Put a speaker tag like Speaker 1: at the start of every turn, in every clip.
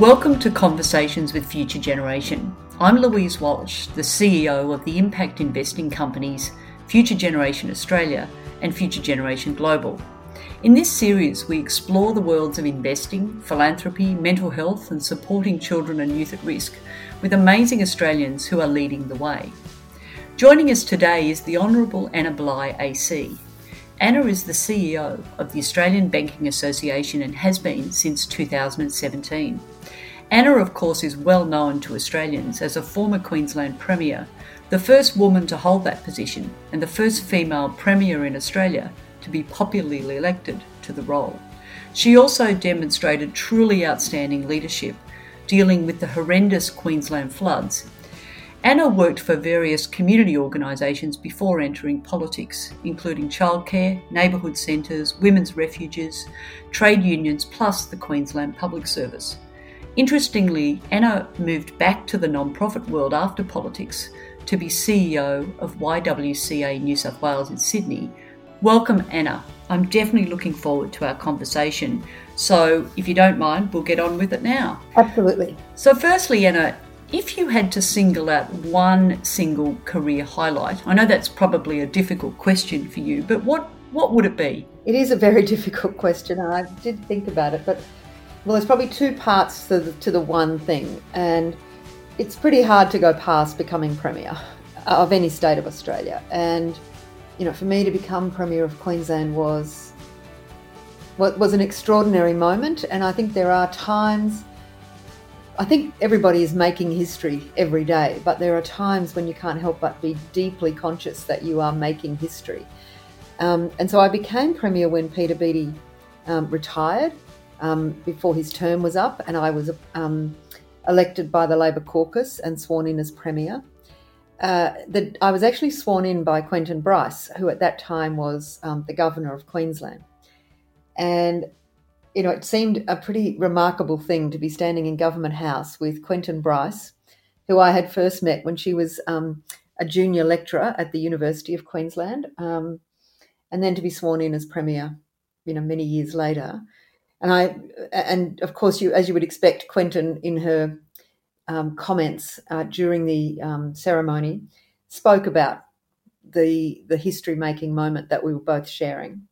Speaker 1: Welcome to Conversations with Future Generation. I'm Louise Walsh, the CEO of the impact investing companies Future Generation Australia and Future Generation Global. In this series, we explore the worlds of investing, philanthropy, mental health, and supporting children and youth at risk with amazing Australians who are leading the way. Joining us today is the Honourable Anna Bligh AC. Anna is the CEO of the Australian Banking Association and has been since 2017. Anna, of course, is well known to Australians as a former Queensland Premier, the first woman to hold that position, and the first female Premier in Australia to be popularly elected to the role. She also demonstrated truly outstanding leadership, dealing with the horrendous Queensland floods. Anna worked for various community organisations before entering politics, including childcare, neighbourhood centres, women's refuges, trade unions, plus the Queensland Public Service. Interestingly, Anna moved back to the non-profit world after politics to be CEO of YWCA New South Wales in Sydney. Welcome, Anna. I'm definitely looking forward to our conversation. So, if you don't mind, we'll get on with it now.
Speaker 2: Absolutely.
Speaker 1: So, firstly, Anna, if you had to single out one single career highlight, I know that's probably a difficult question for you, but what, what would it be?
Speaker 2: It is a very difficult question, I did think about it, but well, there's probably two parts to the, to the one thing, and it's pretty hard to go past becoming Premier of any state of Australia. And, you know, for me to become Premier of Queensland was was an extraordinary moment, and I think there are times. I think everybody is making history every day, but there are times when you can't help but be deeply conscious that you are making history. Um, and so I became Premier when Peter Beattie um, retired, um, before his term was up, and I was um, elected by the Labor caucus and sworn in as Premier. Uh, the, I was actually sworn in by Quentin Bryce, who at that time was um, the Governor of Queensland. And, you know, it seemed a pretty remarkable thing to be standing in Government House with Quentin Bryce, who I had first met when she was um, a junior lecturer at the University of Queensland, um, and then to be sworn in as Premier, you know, many years later. And I, and of course, you as you would expect, Quentin in her um, comments uh, during the um, ceremony spoke about the the history making moment that we were both sharing,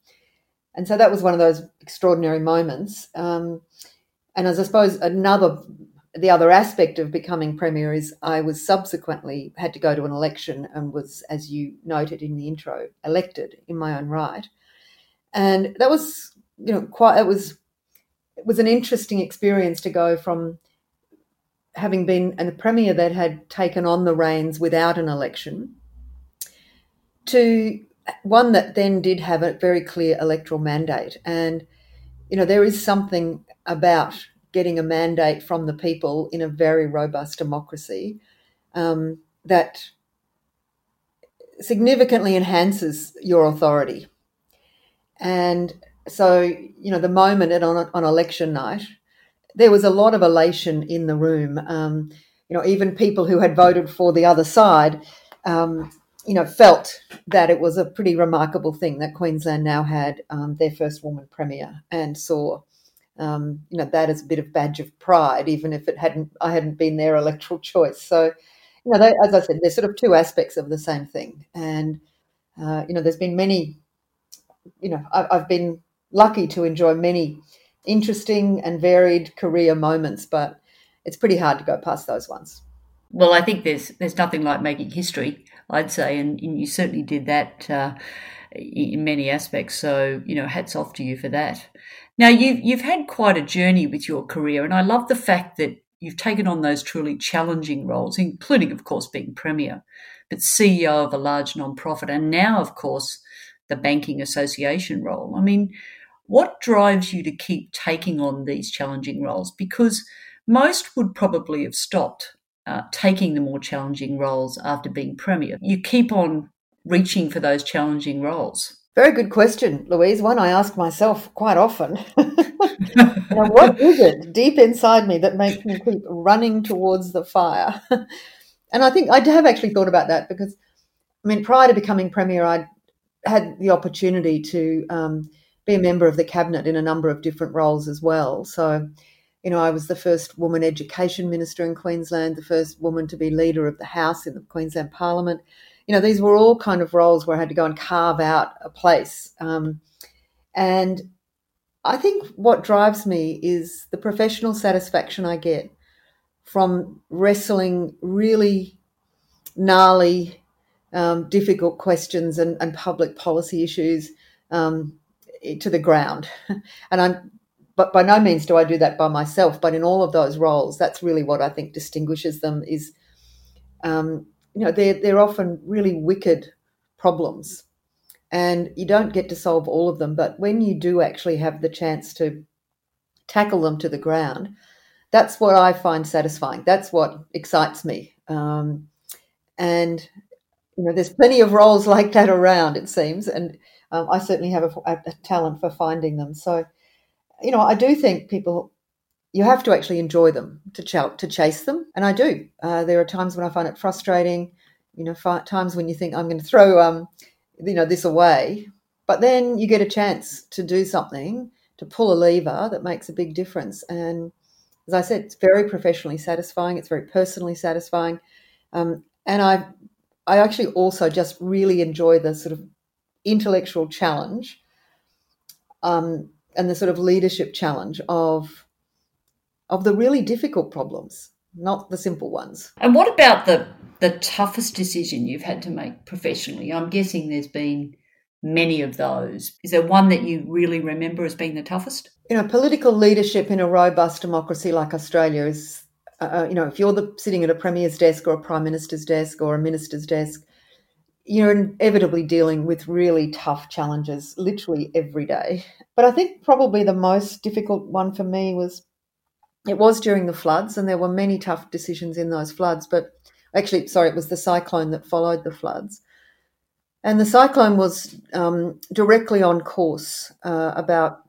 Speaker 2: and so that was one of those extraordinary moments. Um, and as I suppose another the other aspect of becoming premier is I was subsequently had to go to an election and was, as you noted in the intro, elected in my own right, and that was you know quite it was it was an interesting experience to go from having been a premier that had taken on the reins without an election to one that then did have a very clear electoral mandate. And, you know, there is something about getting a mandate from the people in a very robust democracy um, that significantly enhances your authority. And so you know the moment on on election night, there was a lot of elation in the room. Um, you know, even people who had voted for the other side, um, you know, felt that it was a pretty remarkable thing that Queensland now had um, their first woman premier and saw. Um, you know that as a bit of badge of pride, even if it hadn't, I hadn't been their electoral choice. So, you know, they, as I said, there's sort of two aspects of the same thing, and uh, you know, there's been many. You know, I, I've been lucky to enjoy many interesting and varied career moments, but it's pretty hard to go past those ones.
Speaker 1: Well, I think there's there's nothing like making history, I'd say, and, and you certainly did that uh, in many aspects. So you know, hats off to you for that. Now you've you've had quite a journey with your career, and I love the fact that you've taken on those truly challenging roles, including, of course, being premier, but CEO of a large non-profit, and now, of course, the banking association role. I mean, what drives you to keep taking on these challenging roles? Because most would probably have stopped uh, taking the more challenging roles after being Premier. You keep on reaching for those challenging roles.
Speaker 2: Very good question, Louise. One I ask myself quite often. now, what is it deep inside me that makes me keep running towards the fire? and I think I have actually thought about that because, I mean, prior to becoming Premier, I had the opportunity to um, be a member of the cabinet in a number of different roles as well. So, You know, I was the first woman education minister in Queensland, the first woman to be leader of the House in the Queensland Parliament. You know, these were all kind of roles where I had to go and carve out a place. Um, and I think what drives me is the professional satisfaction I get from wrestling really gnarly, um, difficult questions and, and, public policy issues um, to the ground. And I'm, but by no means do I do that by myself. But in all of those roles, that's really what I think distinguishes them. Is um, you know they're they're often really wicked problems and you don't get to solve all of them. But when you do actually have the chance to tackle them to the ground, that's what I find satisfying. That's what excites me. Um, and you know, there's plenty of roles like that around, it seems, and um, I certainly have a, a, talent for finding them. So, you know, I do think people you have to actually enjoy them to ch- to chase them, and I do. Uh, there are times when I find it frustrating. You know, times when you think I'm going to throw um, you know this away but then you get a chance to do something to pull a lever that makes a big difference and as i said it's very professionally satisfying it's very personally satisfying um, and i i actually also just really enjoy the sort of intellectual challenge um, and the sort of leadership challenge of of the really difficult problems not the simple ones
Speaker 1: and what about the the toughest decision you've had to make professionally? I'm guessing there's been many of those. Is there one that you really remember as being the toughest?
Speaker 2: You know, political leadership in a robust democracy like Australia is, uh, uh, you know, if you're the, sitting at a premier's desk or a prime minister's desk or a minister's desk, you're inevitably dealing with really tough challenges literally every day. But I think probably the most difficult one for me was it was during the floods, and there were many tough decisions in those floods. But actually, sorry, it was the cyclone that followed the floods. And the cyclone was um, directly on course, uh, about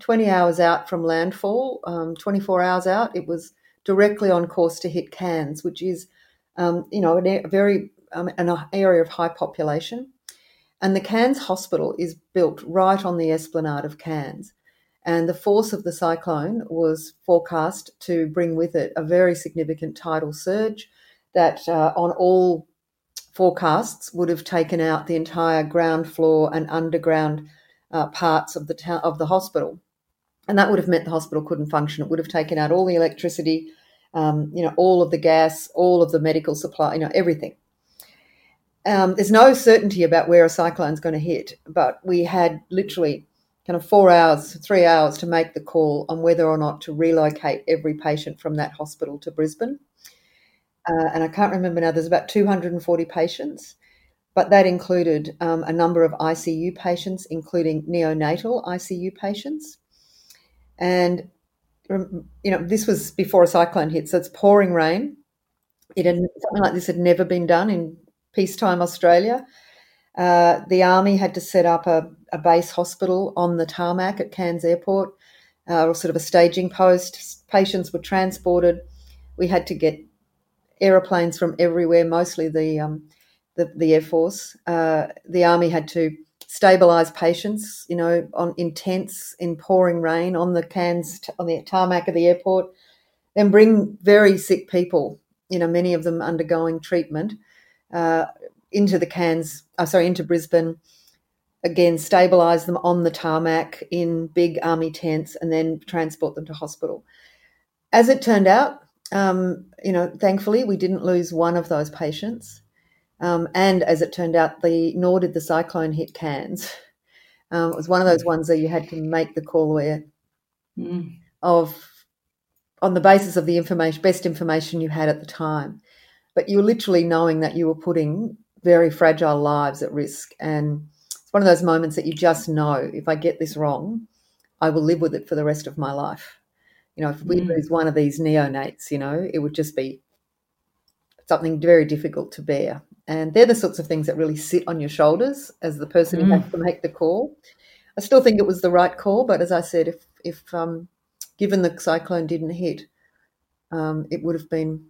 Speaker 2: 20 hours out from landfall, um, 24 hours out. It was directly on course to hit Cairns, which is, um, you know, a very um, an area of high population. And the Cairns Hospital is built right on the esplanade of Cairns. And the force of the cyclone was forecast to bring with it a very significant tidal surge, that uh, on all forecasts would have taken out the entire ground floor and underground uh, parts of the ta- of the hospital, and that would have meant the hospital couldn't function. It would have taken out all the electricity, um, you know, all of the gas, all of the medical supply, you know, everything. Um, there's no certainty about where a cyclone's going to hit, but we had literally kind of four hours, three hours to make the call on whether or not to relocate every patient from that hospital to Brisbane uh, and I can't remember now, there's about 240 patients, but that included um, a number of ICU patients, including neonatal ICU patients. And, you know, this was before a cyclone hit, so it's pouring rain. It had, something like this had never been done in peacetime Australia. Uh, the army had to set up a, a, base hospital on the tarmac at Cairns Airport, uh, or sort of a staging post. Patients were transported. We had to get aeroplanes from everywhere, mostly the um, the, the, Air Force. Uh, the Army had to stabilise patients, you know, on in tents in pouring rain on the Cairns on the tarmac of the airport, then bring very sick people, you know, many of them undergoing treatment, uh, into the Cairns. Oh, sorry, into Brisbane. Again, stabilise them on the tarmac in big army tents, and then transport them to hospital. As it turned out, um, you know, thankfully, we didn't lose one of those patients. Um, and as it turned out, the nor did the cyclone hit Cairns. Um, it was one of those ones that you had to make the call where mm. of on the basis of the information, best information you had at the time. But you were literally knowing that you were putting very fragile lives at risk. And it's one of those moments that you just know if I get this wrong, I will live with it for the rest of my life. You know, if we mm. lose one of these neonates, you know, it would just be something very difficult to bear. And they're the sorts of things that really sit on your shoulders as the person mm. who has to make the call. I still think it was the right call, but as I said, if if um, given the cyclone didn't hit, um, it would have been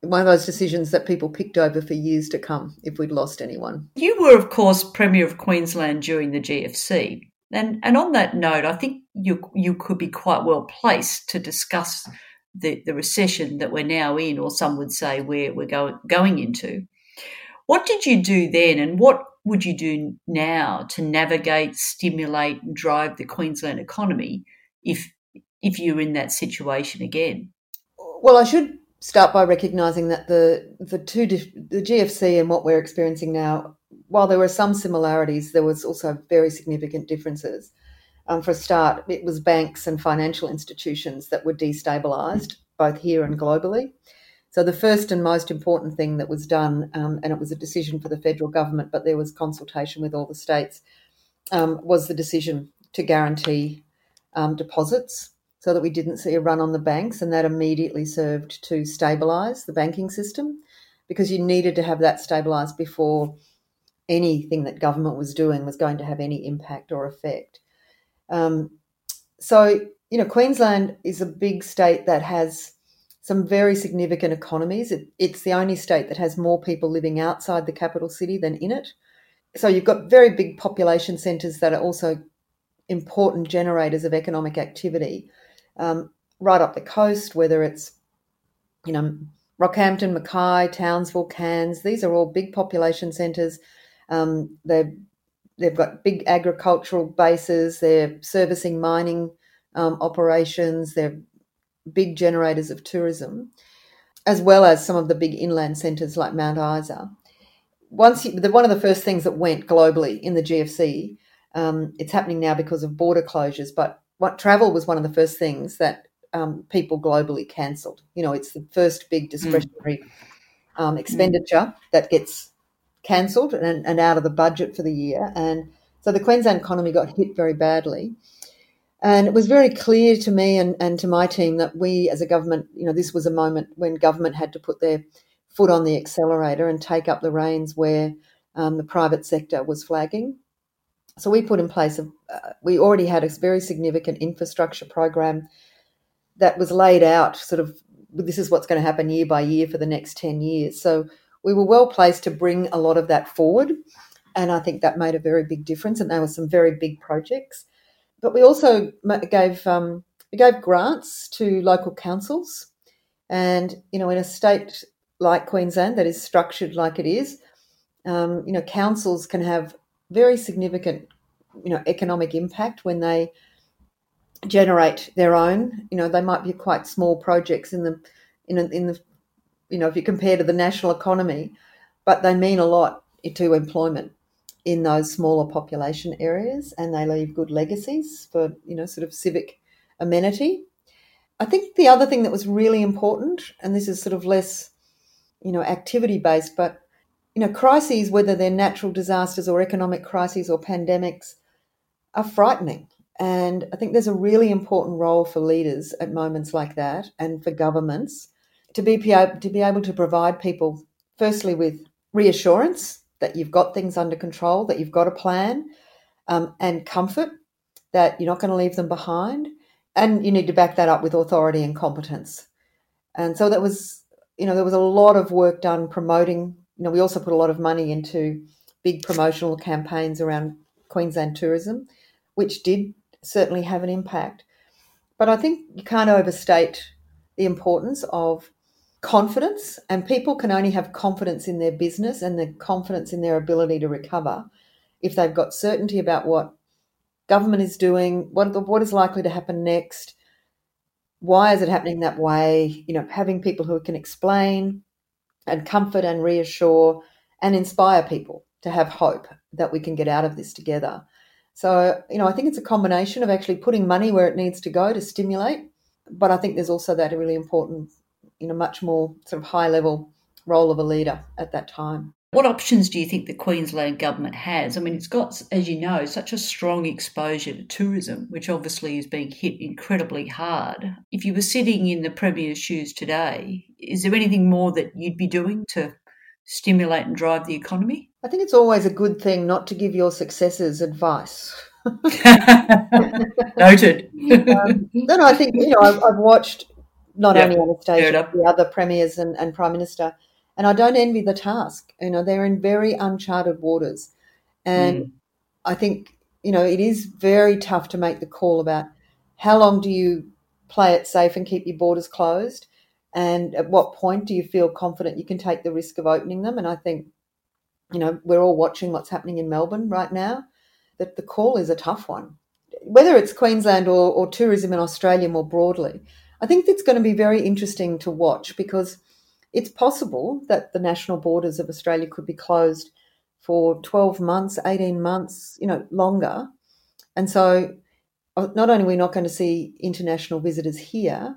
Speaker 2: one of those decisions that people picked over for years to come if we'd lost anyone.
Speaker 1: You were, of course, Premier of Queensland during the GFC. And, and on that note, I think you you could be quite well placed to discuss the, the recession that we're now in, or some would say we're we're go, going into. What did you do then, and what would you do now to navigate, stimulate, and drive the Queensland economy if if you're in that situation again?
Speaker 2: Well, I should start by recognising that the the two the GFC and what we're experiencing now, while there were some similarities, there was also very significant differences. Um, for a start, it was banks and financial institutions that were destabilised, both here and globally. So the first and most important thing that was done, um, and it was a decision for the federal government, but there was consultation with all the states, um, was the decision to guarantee um, deposits so that we didn't see a run on the banks, and that immediately served to stabilise the banking system because you needed to have that stabilised before anything that government was doing was going to have any impact or effect. Um, so, you know, Queensland is a big state that has some very significant economies. It, it's the only state that has more people living outside the capital city than in it. So you've got very big population centres that are also important generators of economic activity um, right up the coast, whether it's, you know, Rockhampton, Mackay, Townsville, Cairns. These are all big population centres. Um, they've got big agricultural bases. They're servicing mining um, operations. They're big generators of tourism, as well as some of the big inland centres like Mount Isa. Once you, the, one of the first things that went globally in the GFC, um, it's happening now because of border closures, but what travel was one of the first things that um, people globally cancelled. You know, it's the first big discretionary mm. um, expenditure mm. that gets cancelled and, and out of the budget for the year. And so the Queensland economy got hit very badly. And it was very clear to me and, and to my team that we as a government, you know, this was a moment when government had to put their foot on the accelerator and take up the reins where um, the private sector was flagging. So we put in place, a, uh, we already had a very significant infrastructure program that was laid out sort of this is what's going to happen year by year for the next 10 years. So we were well placed to bring a lot of that forward. And I think that made a very big difference. And there were some very big projects. But we also gave um, we gave grants to local councils, and you know, in a state like Queensland that is structured like it is, um, you know, councils can have very significant, you know, economic impact when they generate their own. You know, they might be quite small projects in the in, in the you know if you compare to the national economy, but they mean a lot to employment in those smaller population areas and they leave good legacies for, you know, sort of civic amenity. I think the other thing that was really important, and this is sort of less, you know, activity based, but, you know, crises, whether they're natural disasters or economic crises or pandemics, are frightening. And I think there's a really important role for leaders at moments like that and for governments to be, to be able to provide people, firstly, with reassurance that you've got things under control, that you've got a plan, um, and comfort that you're not going to leave them behind. And you need to back that up with authority and competence. And so that was, you know, there was a lot of work done promoting. You know, we also put a lot of money into big promotional campaigns around Queensland tourism, which did certainly have an impact. But I think you can't overstate the importance of confidence, and people can only have confidence in their business and the confidence in their ability to recover if they've got certainty about what government is doing, what what is likely to happen next, why is it happening that way? You know, having people who can explain and comfort and reassure and inspire people to have hope that we can get out of this together. So, you know, I think it's a combination of actually putting money where it needs to go to stimulate, but I think there's also that really important in a much more sort of high level role of a leader at that time.
Speaker 1: What options do you think the Queensland government has? I mean, it's got, as you know, such a strong exposure to tourism, which obviously is being hit incredibly hard. If you were sitting in the Premier's shoes today, is there anything more that you'd be doing to stimulate and drive the economy?
Speaker 2: I think it's always a good thing not to give your successors advice.
Speaker 1: Noted.
Speaker 2: um, no, I think you know I've, I've watched not yep. only Anastasia, the other premiers and, and prime minister. And I don't envy the task. You know, they're in very uncharted waters, and mm. I think you know it is very tough to make the call about how long do you play it safe and keep your borders closed? And at what point do you feel confident you can take the risk of opening them? And I think, you know, we're all watching what's happening in Melbourne right now, that the call is a tough one. Whether it's Queensland or, or tourism in Australia more broadly, I think it's going to be very interesting to watch because it's possible that the national borders of Australia could be closed for 12 months, 18 months, you know, longer. And so uh, not only are we not going to see international visitors here,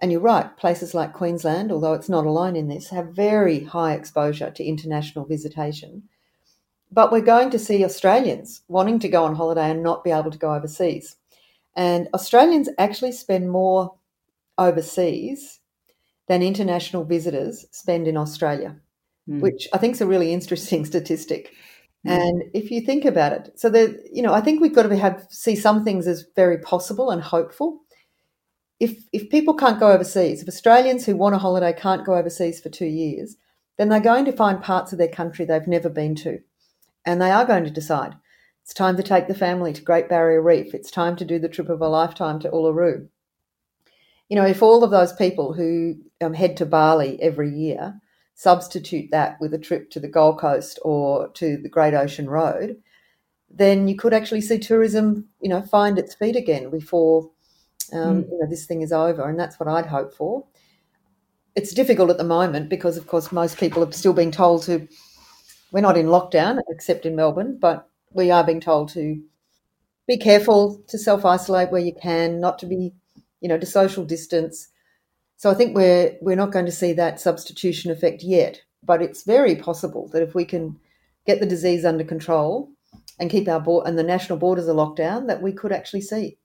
Speaker 2: and you're right, places like Queensland, although it's not alone in this, have very high exposure to international visitation. But we're going to see Australians wanting to go on holiday and not be able to go overseas. And Australians actually spend more overseas than international visitors spend in Australia, mm. which I think is a really interesting statistic. Mm. And if you think about it, so that you know, I think we've got to have see some things as very possible and hopeful. If if people can't go overseas, if Australians who want a holiday can't go overseas for two years, then they're going to find parts of their country they've never been to, and they are going to decide. It's time to take the family to Great Barrier Reef. It's time to do the trip of a lifetime to Uluru. You know, if all of those people who um, head to Bali every year substitute that with a trip to the Gold Coast or to the Great Ocean Road, then you could actually see tourism, you know, find its feet again before um, mm. you know this thing is over, and that's what I'd hope for. It's difficult at the moment because, of course, most people are still being told to. We're not in lockdown except in Melbourne, but we are being told to be careful, to self isolate where you can, not to be you know, to social distance. So I think we're we're not going to see that substitution effect yet, but it's very possible that if we can get the disease under control and keep our board and the national borders are locked down, that we could actually see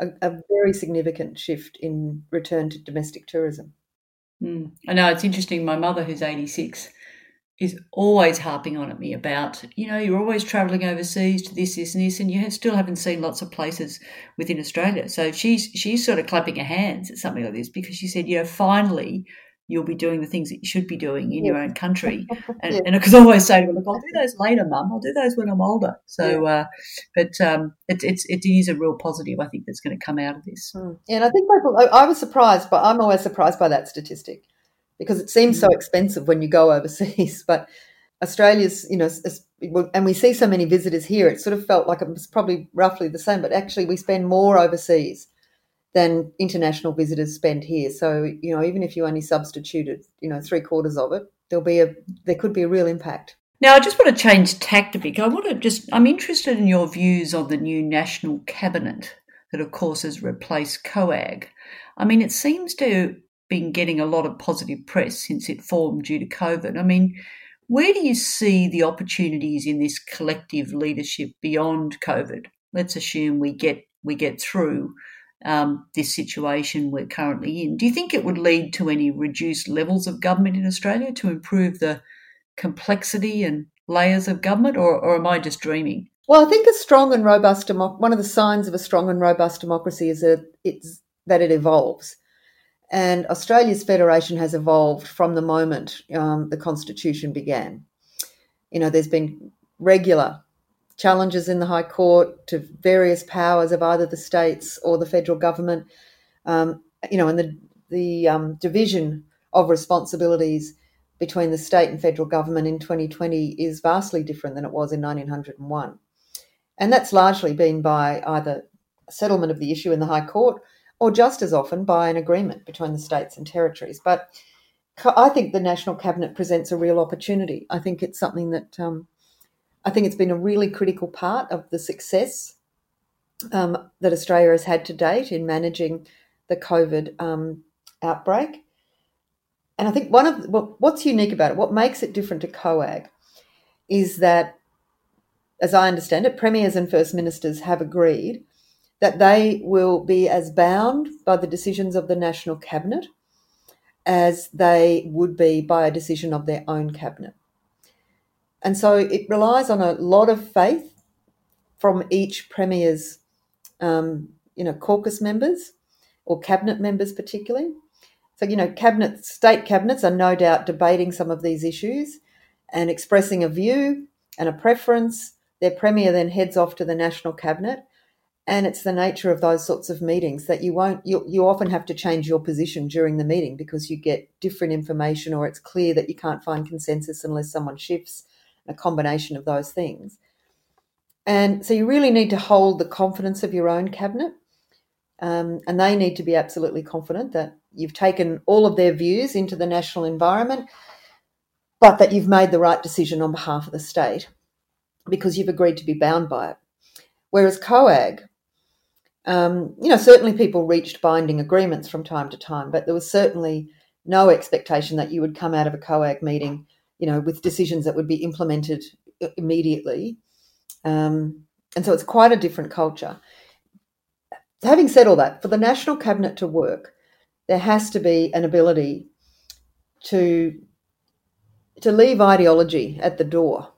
Speaker 2: a, a very significant shift in return to domestic tourism.
Speaker 1: Mm. I know it's interesting. My mother, who's eighty six, is always harping on at me about, you know, you're always travelling overseas to this, this, and this, and you still haven't seen lots of places within Australia. So she's she's sort of clapping her hands at something like this because she said, you know, finally you'll be doing the things that you should be doing in yeah. your own country. And, yeah. and I could always say to her, look, I'll do those later, Mum. I'll do those when I'm older. So, yeah. uh, but um, it, it's it is a real positive, I think, that's going to come out of this.
Speaker 2: Mm. and I think people, I, I was surprised, but I'm always surprised by that statistic because it seems so mm. expensive when you go overseas. But Australia's, you know, and we see so many visitors here, it sort of felt like it was probably roughly the same. But actually, we spend more overseas than international visitors spend here. So, you know, even if you only substituted, you know, three quarters of it, there'll be a there could be a real impact.
Speaker 1: Now, I just want to change tact a bit. I want to just, I'm interested in your views on the new national cabinet that, of course, has replaced COAG. I mean, it seems to been getting a lot of positive press since it formed due to COVID. I mean, where do you see the opportunities in this collective leadership beyond COVID? Let's assume we get we get through um, this situation we're currently in. Do you think it would lead to any reduced levels of government in Australia to improve the complexity and layers of government, or, or am I just dreaming?
Speaker 2: Well, I think a strong and robust democ- one of the signs of a strong and robust democracy is that it's that it evolves. And Australia's federation has evolved from the moment um, the constitution began. You know, there's been regular challenges in the High Court to various powers of either the states or the federal government. Um, you know, and the the um, division of responsibilities between the state and federal government in 2020 is vastly different than it was in 1901. And that's largely been by either settlement of the issue in the High Court or just as often by an agreement between the states and territories. But I think the National Cabinet presents a real opportunity. I think it's something that um, I think it's been a really critical part of the success um, that Australia has had to date in managing the COVID um, outbreak. And I think one of well, what's unique about it, what makes it different to COAG, is that, as I understand it, premiers and first ministers have agreed that they will be as bound by the decisions of the National Cabinet as they would be by a decision of their own cabinet. And so it relies on a lot of faith from each premier's, um, you know, caucus members or cabinet members, particularly. So you know, cabinet state cabinets are no doubt debating some of these issues and expressing a view and a preference. Their premier then heads off to the national cabinet, And it's the nature of those sorts of meetings that you won't, you, you often have to change your position during the meeting because you get different information or it's clear that you can't find consensus unless someone shifts a combination of those things. And so you really need to hold the confidence of your own cabinet. Um, and they need to be absolutely confident that you've taken all of their views into the national environment, but that you've made the right decision on behalf of the state because you've agreed to be bound by it. Whereas COAG, um, you know, certainly people reached binding agreements from time to time, but there was certainly no expectation that you would come out of a COAG meeting, you know, with decisions that would be implemented immediately. Um, and so it's quite a different culture. Having said all that, for the National Cabinet to work, there has to be an ability to to leave ideology at the door.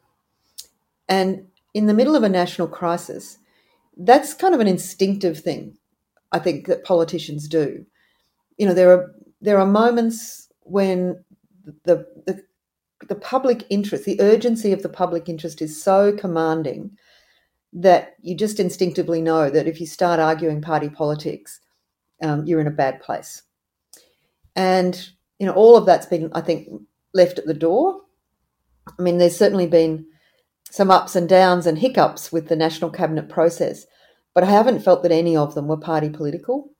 Speaker 2: And in the middle of a national crisis, that's kind of an instinctive thing, I think, that politicians do. You know, there are there are moments when the the, the public interest, the urgency of the public interest is so commanding that you just instinctively know that if you start arguing party politics, um, you're in a bad place. And you know, all of that's been, I think, left at the door. I mean, there's certainly been some ups and downs and hiccups with the national cabinet process, but I haven't felt that any of them were party political.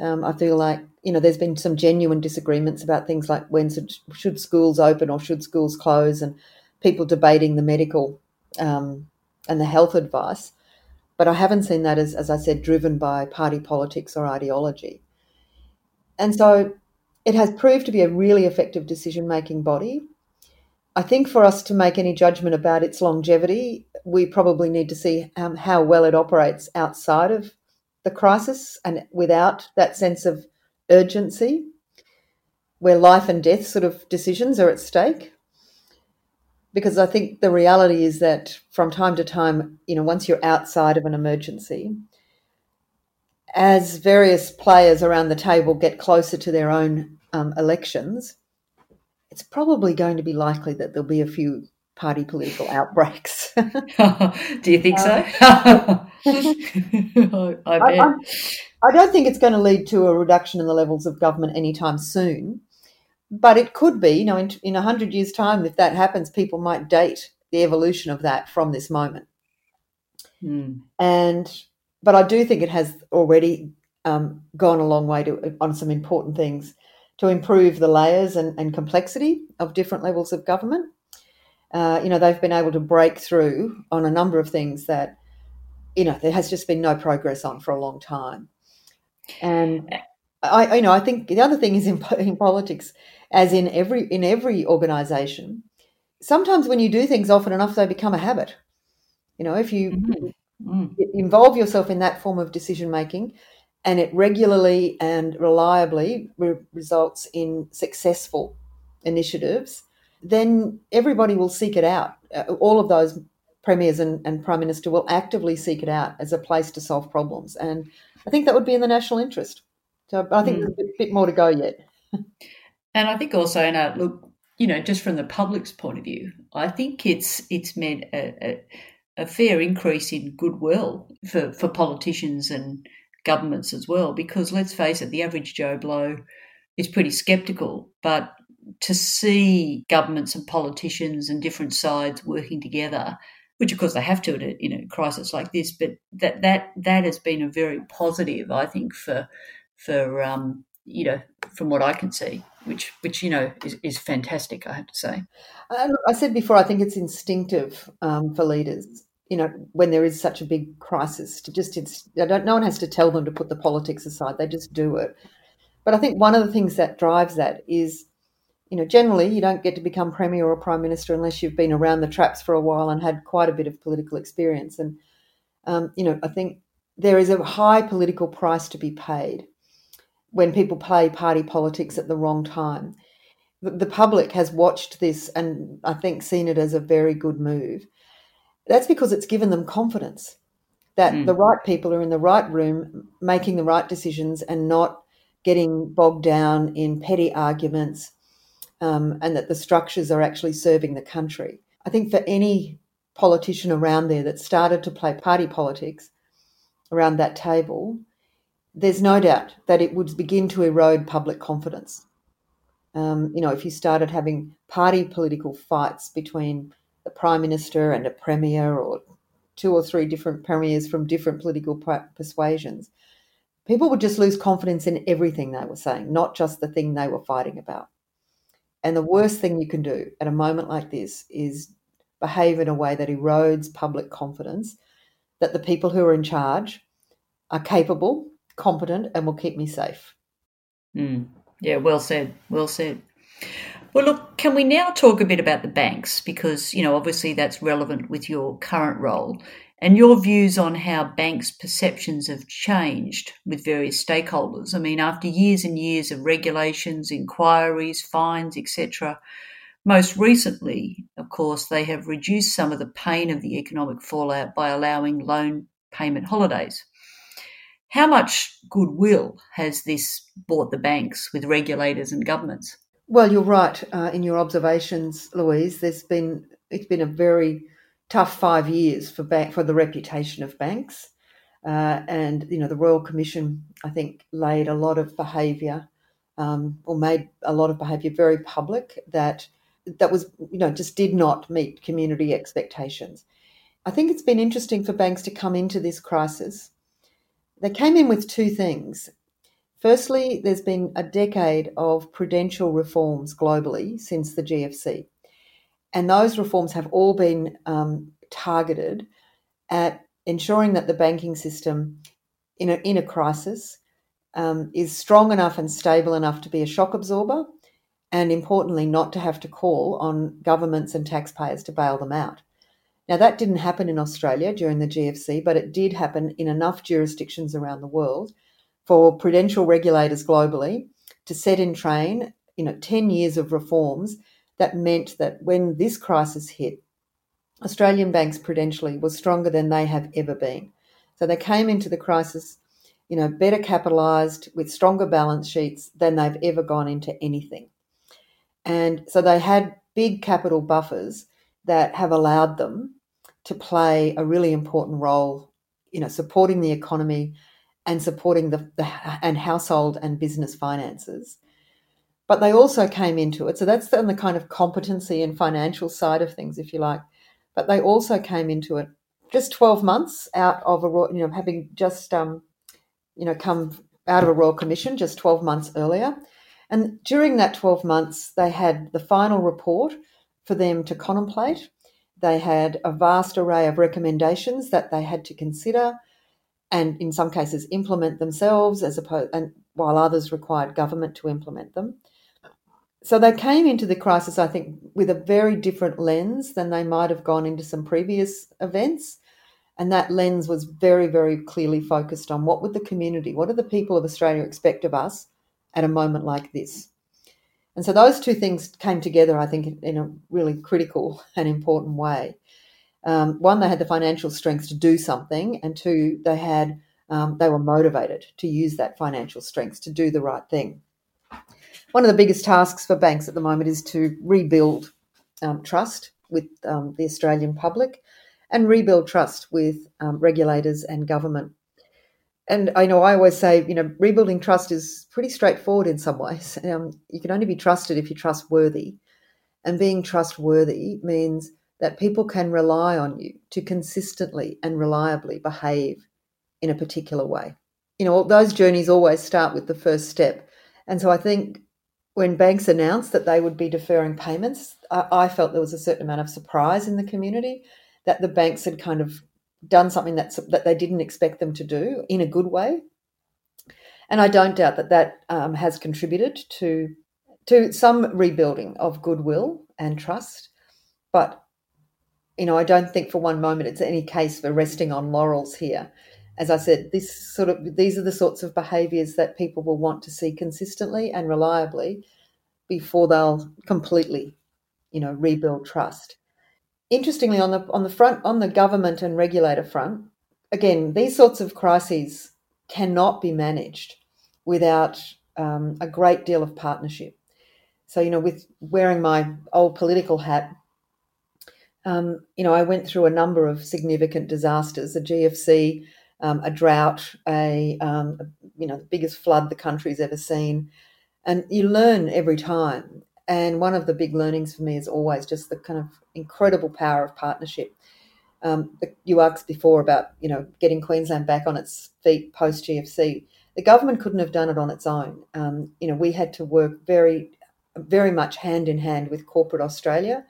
Speaker 2: Um, I feel like you know there's been some genuine disagreements about things like when should, should schools open or should schools close, and people debating the medical um, and the health advice. But I haven't seen that as, as I said, driven by party politics or ideology. And so it has proved to be a really effective decision making body. I think for us to make any judgment about its longevity, we probably need to see um, how well it operates outside of the crisis and without that sense of urgency, where life and death sort of decisions are at stake. Because I think the reality is that from time to time, you know, once you're outside of an emergency, as various players around the table get closer to their own um, elections, it's probably going to be likely that there'll be a few party political outbreaks.
Speaker 1: Do you think so?
Speaker 2: Um, I, I, I, I, don't think it's going to lead to a reduction in the levels of government anytime soon, but it could be. You know, in in hundred years' time, if that happens, people might date the evolution of that from this moment.
Speaker 1: Mm.
Speaker 2: And but I do think it has already um, gone a long way to, on some important things to improve the layers and, and complexity of different levels of government. Uh, you know, they've been able to break through on a number of things that, you know, there has just been no progress on for a long time. And I, you know, I think the other thing is in, in politics, as in every in every organisation, sometimes when you do things often enough, they become a habit. You know, if you mm-hmm. Mm. Involve yourself in that form of decision making, and it regularly and reliably re- results in successful initiatives. Then everybody will seek it out. Uh, all of those premiers and, and prime minister will actively seek it out as a place to solve problems, and I think that would be in the national interest. So I think mm. there's a bit more to go yet.
Speaker 1: and I think also, Anna, look, you know, just from the public's point of view, I think it's it's meant a, a a fair increase in goodwill for, for politicians and governments as well. Because let's face it, the average Joe Blow is pretty sceptical, but to see governments and politicians and different sides working together, which of course they have to in a, crisis like this, but that that that has been a very positive, I think, for for um, you know from what I can see, which which you know is, is fantastic. I have to say.
Speaker 2: I said before, I think it's instinctive um, for leaders. You know, when there is such a big crisis, to just I don't. No one has to tell them to put the politics aside; they just do it. But I think one of the things that drives that is, you know, generally you don't get to become premier or prime minister unless you've been around the traps for a while and had quite a bit of political experience. And um, you know, I think there is a high political price to be paid when people play party politics at the wrong time. The public has watched this and I think seen it as a very good move. That's because it's given them confidence that mm. the right people are in the right room making the right decisions and not getting bogged down in petty arguments um, and that the structures are actually serving the country. I think for any politician around there that started to play party politics, around that table, there's no doubt that it would begin to erode public confidence. Um, you know, if you started having party political fights between the prime minister and a premier, or two or three different premiers from different political persuasions, people would just lose confidence in everything they were saying, not just the thing they were fighting about. And the worst thing you can do at a moment like this is behave in a way that erodes public confidence that the people who are in charge are capable, competent, and will keep me safe.
Speaker 1: Mm. Yeah, well said. Well said. Well, look, can we now talk a bit about the banks? Because, you know, obviously that's relevant with your current role and your views on how banks' perceptions have changed with various stakeholders. I mean, after years and years of regulations, inquiries, fines, etc., most recently, of course, they have reduced some of the pain of the economic fallout by allowing loan payment holidays. How much goodwill has this bought the banks with regulators and governments?
Speaker 2: Well, you're right uh, in your observations, Louise. There's been it's been a very tough five years for bank for the reputation of banks, uh, and you know the Royal Commission I think laid a lot of behaviour um, or made a lot of behaviour very public that that was you know just did not meet community expectations. I think it's been interesting for banks to come into this crisis. They came in with two things. Firstly, there's been a decade of prudential reforms globally since the GFC. And those reforms have all been um, targeted at ensuring that the banking system in a, in a crisis um, is strong enough and stable enough to be a shock absorber, and importantly, not to have to call on governments and taxpayers to bail them out. Now, that didn't happen in Australia during the GFC, but it did happen in enough jurisdictions around the world for prudential regulators globally to set in train, you know, 10 years of reforms that meant that when this crisis hit, Australian banks prudentially were stronger than they have ever been. So they came into the crisis, you know, better capitalised with stronger balance sheets than they've ever gone into anything. And so they had big capital buffers that have allowed them to play a really important role, you know, supporting the economy and supporting the, the and household and business finances. But they also came into it. So that's on the kind of competency and financial side of things, if you like. But they also came into it just 12 months out of a, you know, having just, um, you know, come out of a royal commission just 12 months earlier. And during that 12 months, they had the final report for them to contemplate. They had a vast array of recommendations that they had to consider and in some cases implement themselves as opposed and while others required government to implement them. So they came into the crisis, I think, with a very different lens than they might have gone into some previous events. And that lens was very, very clearly focused on what would the community, what do the people of Australia expect of us at a moment like this? And so those two things came together, I think, in a really critical and important way um, one, they had the financial strength to do something, and two, they had um, they were motivated to use that financial strength to do the right thing. One of the biggest tasks for banks at the moment is to rebuild um, trust with um, the Australian public and rebuild trust with um, regulators and government. And I know I always say, you know, rebuilding trust is pretty straightforward in some ways. Um, you can only be trusted if you're trustworthy. And being trustworthy means that people can rely on you to consistently and reliably behave in a particular way. You know, those journeys always start with the first step. And so I think when banks announced that they would be deferring payments, I, I felt there was a certain amount of surprise in the community that the banks had kind of done something that's, that they didn't expect them to do in a good way. And I don't doubt that that um, has contributed to to some rebuilding of goodwill and trust. But you know, I don't think for one moment it's any case for resting on laurels here. As I said, this sort of these are the sorts of behaviours that people will want to see consistently and reliably before they'll completely, you know, rebuild trust. Interestingly, on the on the front on the government and regulator front, again, these sorts of crises cannot be managed without um, a great deal of partnership. So, you know, with wearing my old political hat, um, you know, I went through a number of significant disasters, the GFC, um, a drought, a, um, you know the biggest flood the country's ever seen, and you learn every time. And one of the big learnings for me is always just the kind of incredible power of partnership. Um, you asked before about you know getting Queensland back on its feet post GFC. The government couldn't have done it on its own. Um, you know we had to work very, very much hand in hand with corporate Australia.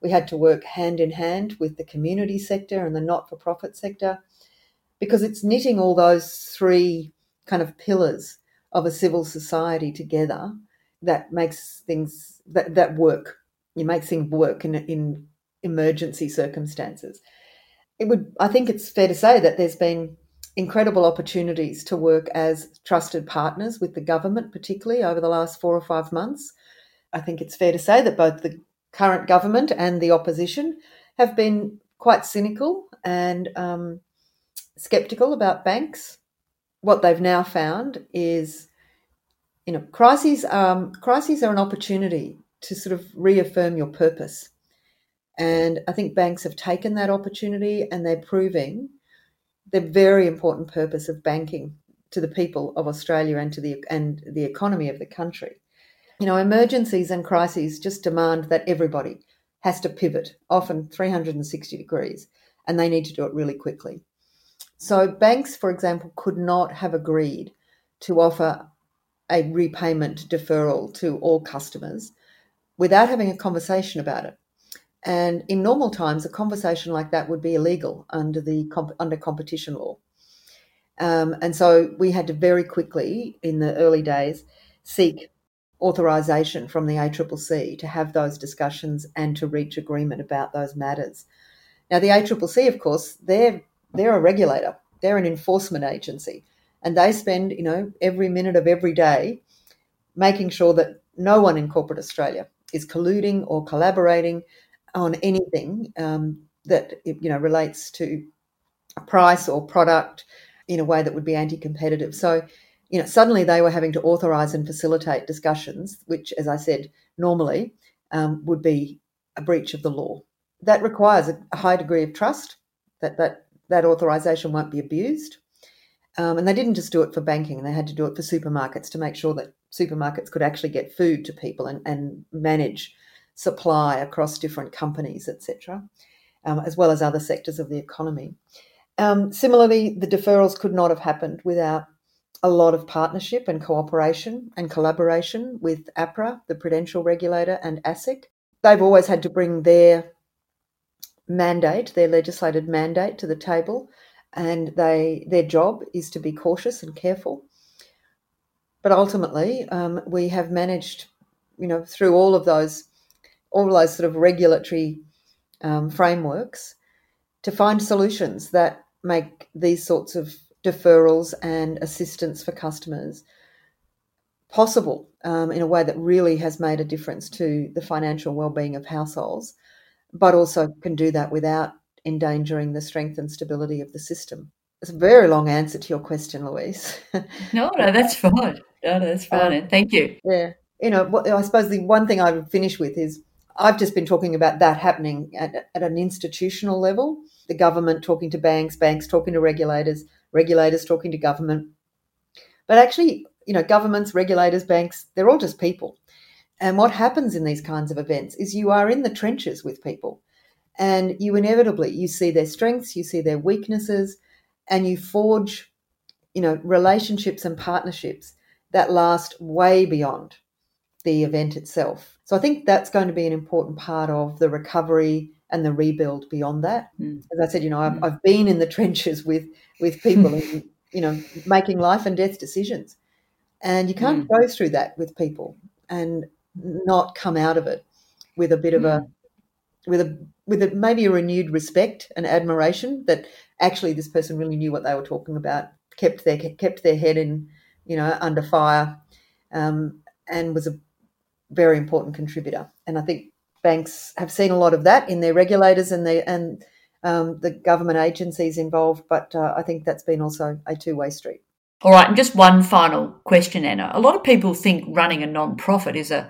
Speaker 2: We had to work hand in hand with the community sector and the not-for-profit sector because it's knitting all those three kind of pillars of a civil society together that makes things that, that work. You make things work in, in emergency circumstances. It would, I think, it's fair to say that there's been incredible opportunities to work as trusted partners with the government, particularly over the last four or five months. I think it's fair to say that both the current government and the opposition have been quite cynical and um, skeptical about banks. What they've now found is, you know, crises. Um, crises are an opportunity to sort of reaffirm your purpose, and I think banks have taken that opportunity and they're proving the very important purpose of banking to the people of Australia and to the and the economy of the country. You know, emergencies and crises just demand that everybody has to pivot, often 360 degrees, and they need to do it really quickly. So, banks, for example, could not have agreed to offer a repayment deferral to all customers without having a conversation about it. And in normal times, a conversation like that would be illegal under the under competition law. Um, and so we had to very quickly, in the early days, seek authorisation from the ACCC to have those discussions and to reach agreement about those matters. Now, the ACCC, of course, they're they're a regulator, they're an enforcement agency, and they spend, you know, every minute of every day making sure that no one in corporate Australia is colluding or collaborating on anything um, that you know relates to price or product in a way that would be anti-competitive. So, you know, suddenly they were having to authorise and facilitate discussions, which, as I said, normally um, would be a breach of the law. That requires a high degree of trust that that that authorization won't be abused. Um, and they didn't just do it for banking, they had to do it for supermarkets to make sure that supermarkets could actually get food to people and, and manage supply across different companies, etc., um, as well as other sectors of the economy. Um, similarly, the deferrals could not have happened without a lot of partnership and cooperation and collaboration with APRA, the prudential regulator, and ASIC. They've always had to bring their mandate, their legislated mandate to the table, and they their job is to be cautious and careful. But ultimately, um, we have managed, you know, through all of those, all of those sort of regulatory um, frameworks, to find solutions that make these sorts of deferrals and assistance for customers possible um, in a way that really has made a difference to the financial well-being of households but also can do that without endangering the strength and stability of the system. It's a very long answer to your question, Louise.
Speaker 1: no, no, that's fine. No, that's fine. Um, Thank you.
Speaker 2: Yeah. You know, I suppose the one thing I would finish with is I've just been talking about that happening at, at an institutional level the government talking to banks, banks talking to regulators, regulators talking to government. But actually, you know, governments, regulators, banks, they're all just people. And what happens in these kinds of events is you are in the trenches with people and you inevitably you see their strengths, you see their weaknesses and you forge you know relationships and partnerships that last way beyond the event itself. So I think that's going to be an important part of the recovery and the rebuild beyond that. Mm. As I said, you know, I've, mm. I've, been in the trenches with with people, in, you know, making life and death decisions, and you can't mm. go through that with people. And not come out of it with a bit of a hmm. with a with a, maybe a renewed respect and admiration that actually this person really knew what they were talking about, kept their kept their head in you know under fire, um, and was a very important contributor. And I think banks have seen a lot of that in their regulators and their and um, the government agencies involved. But uh, I think that's been also a two way street.
Speaker 1: All right, and just one final question, Anna. A lot of people think running a non-profit is a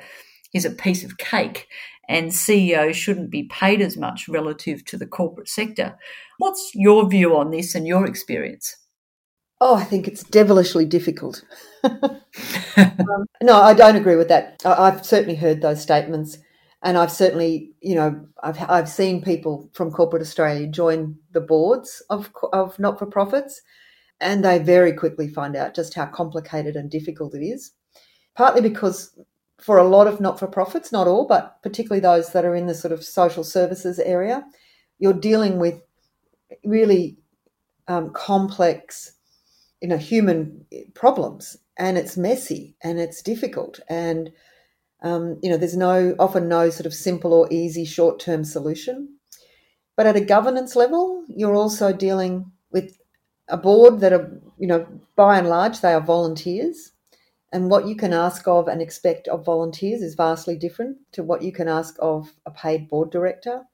Speaker 1: is a piece of cake and CEOs shouldn't be paid as much relative to the corporate sector. What's your view on this and your experience?
Speaker 2: Oh, I think it's devilishly difficult. um, no, I don't agree with that. I, have certainly heard those statements, and I've certainly, you know, I've I've seen people from corporate Australia join the boards of of not for profits, and they very quickly find out just how complicated and difficult it is. Partly because for a lot of not for profits, not all, but particularly those that are in the sort of social services area, you're dealing with really um, complex, you know, human problems, and it's messy and it's difficult, and um, you know, there's no often no sort of simple or easy short term solution. But at a governance level, you're also dealing with a board that are, you know, by and large, they are volunteers. And what you can ask of and expect of volunteers is vastly different to what you can ask of a paid board director.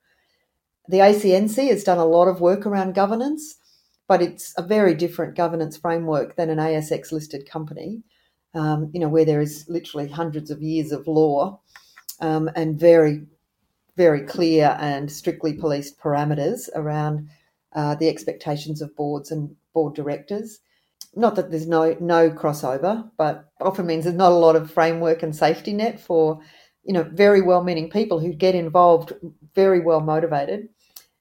Speaker 2: The ACNC has done a lot of work around governance, but it's a very different governance framework than an ASX listed company, um, you know, where there is literally hundreds of years of law um, and very, very clear and strictly policed parameters around uh, the expectations of boards and board directors. Not that there's no no crossover, but often means there's not a lot of framework and safety net for you know very well-meaning people who get involved, very well motivated,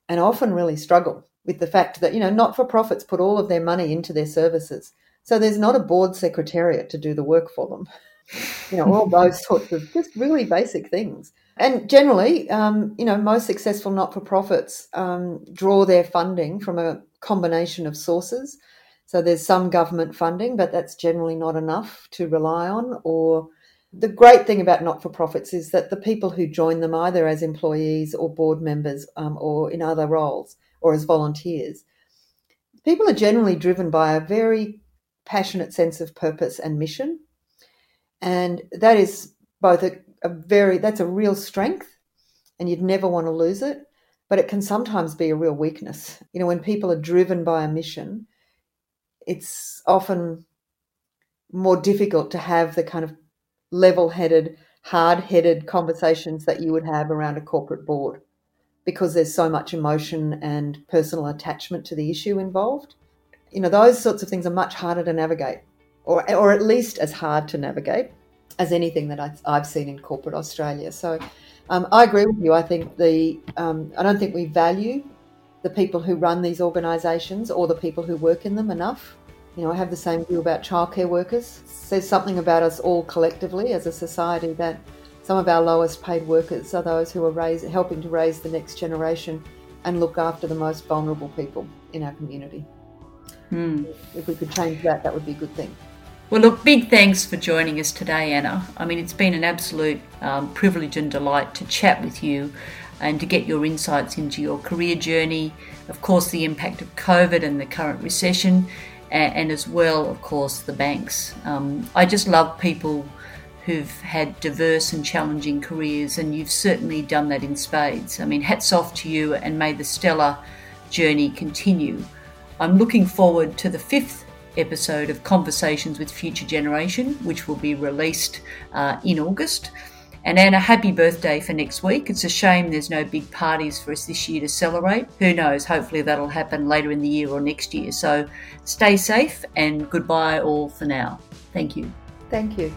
Speaker 2: and often really struggle with the fact that you know not-for-profits put all of their money into their services, so there's not a board secretariat to do the work for them. You know all those sorts of just really basic things. And generally, um, you know, most successful not-for-profits um, draw their funding from a combination of sources. So there's some government funding, but that's generally not enough to rely on. Or the great thing about not-for-profits is that the people who join them, either as employees or board members, um, or in other roles, or as volunteers, people are generally driven by a very passionate sense of purpose and mission, and that is both a a very that's a real strength and you'd never want to lose it but it can sometimes be a real weakness. You know when people are driven by a mission it's often more difficult to have the kind of level-headed hard-headed conversations that you would have around a corporate board because there's so much emotion and personal attachment to the issue involved you know those sorts of things are much harder to navigate or or at least as hard to navigate as anything that I've, I've seen in corporate Australia. So um, I agree with you. I think the um, I don't think we value the people who run these organisations or the people who work in them enough. You know, I have the same view about childcare workers. It says something about us all collectively as a society that some of our lowest paid workers are those who are raise, helping to raise the next generation and look after the most vulnerable people in our community.
Speaker 1: Mm.
Speaker 2: If we could change that, that would be a good thing.
Speaker 1: Well, look, big thanks for joining us today, Anna. I mean, it's been an absolute um, privilege and delight to chat with you and to get your insights into your career journey, of course, the impact of COVID and the current recession, and, and as well, of course, the banks. Um, I just love people who've had diverse and challenging careers, and you've certainly done that in spades. I mean, hats off to you, and may the stellar journey continue. I'm looking forward to the fifth episode of Conversations with Future Generation, which will be released uh, in August. And Anna, happy birthday for next week. It's a shame there's no big parties for us this year to celebrate. Who knows? Hopefully that'll happen later in the year or next year. So stay safe and goodbye all for now. Thank you.
Speaker 2: Thank you.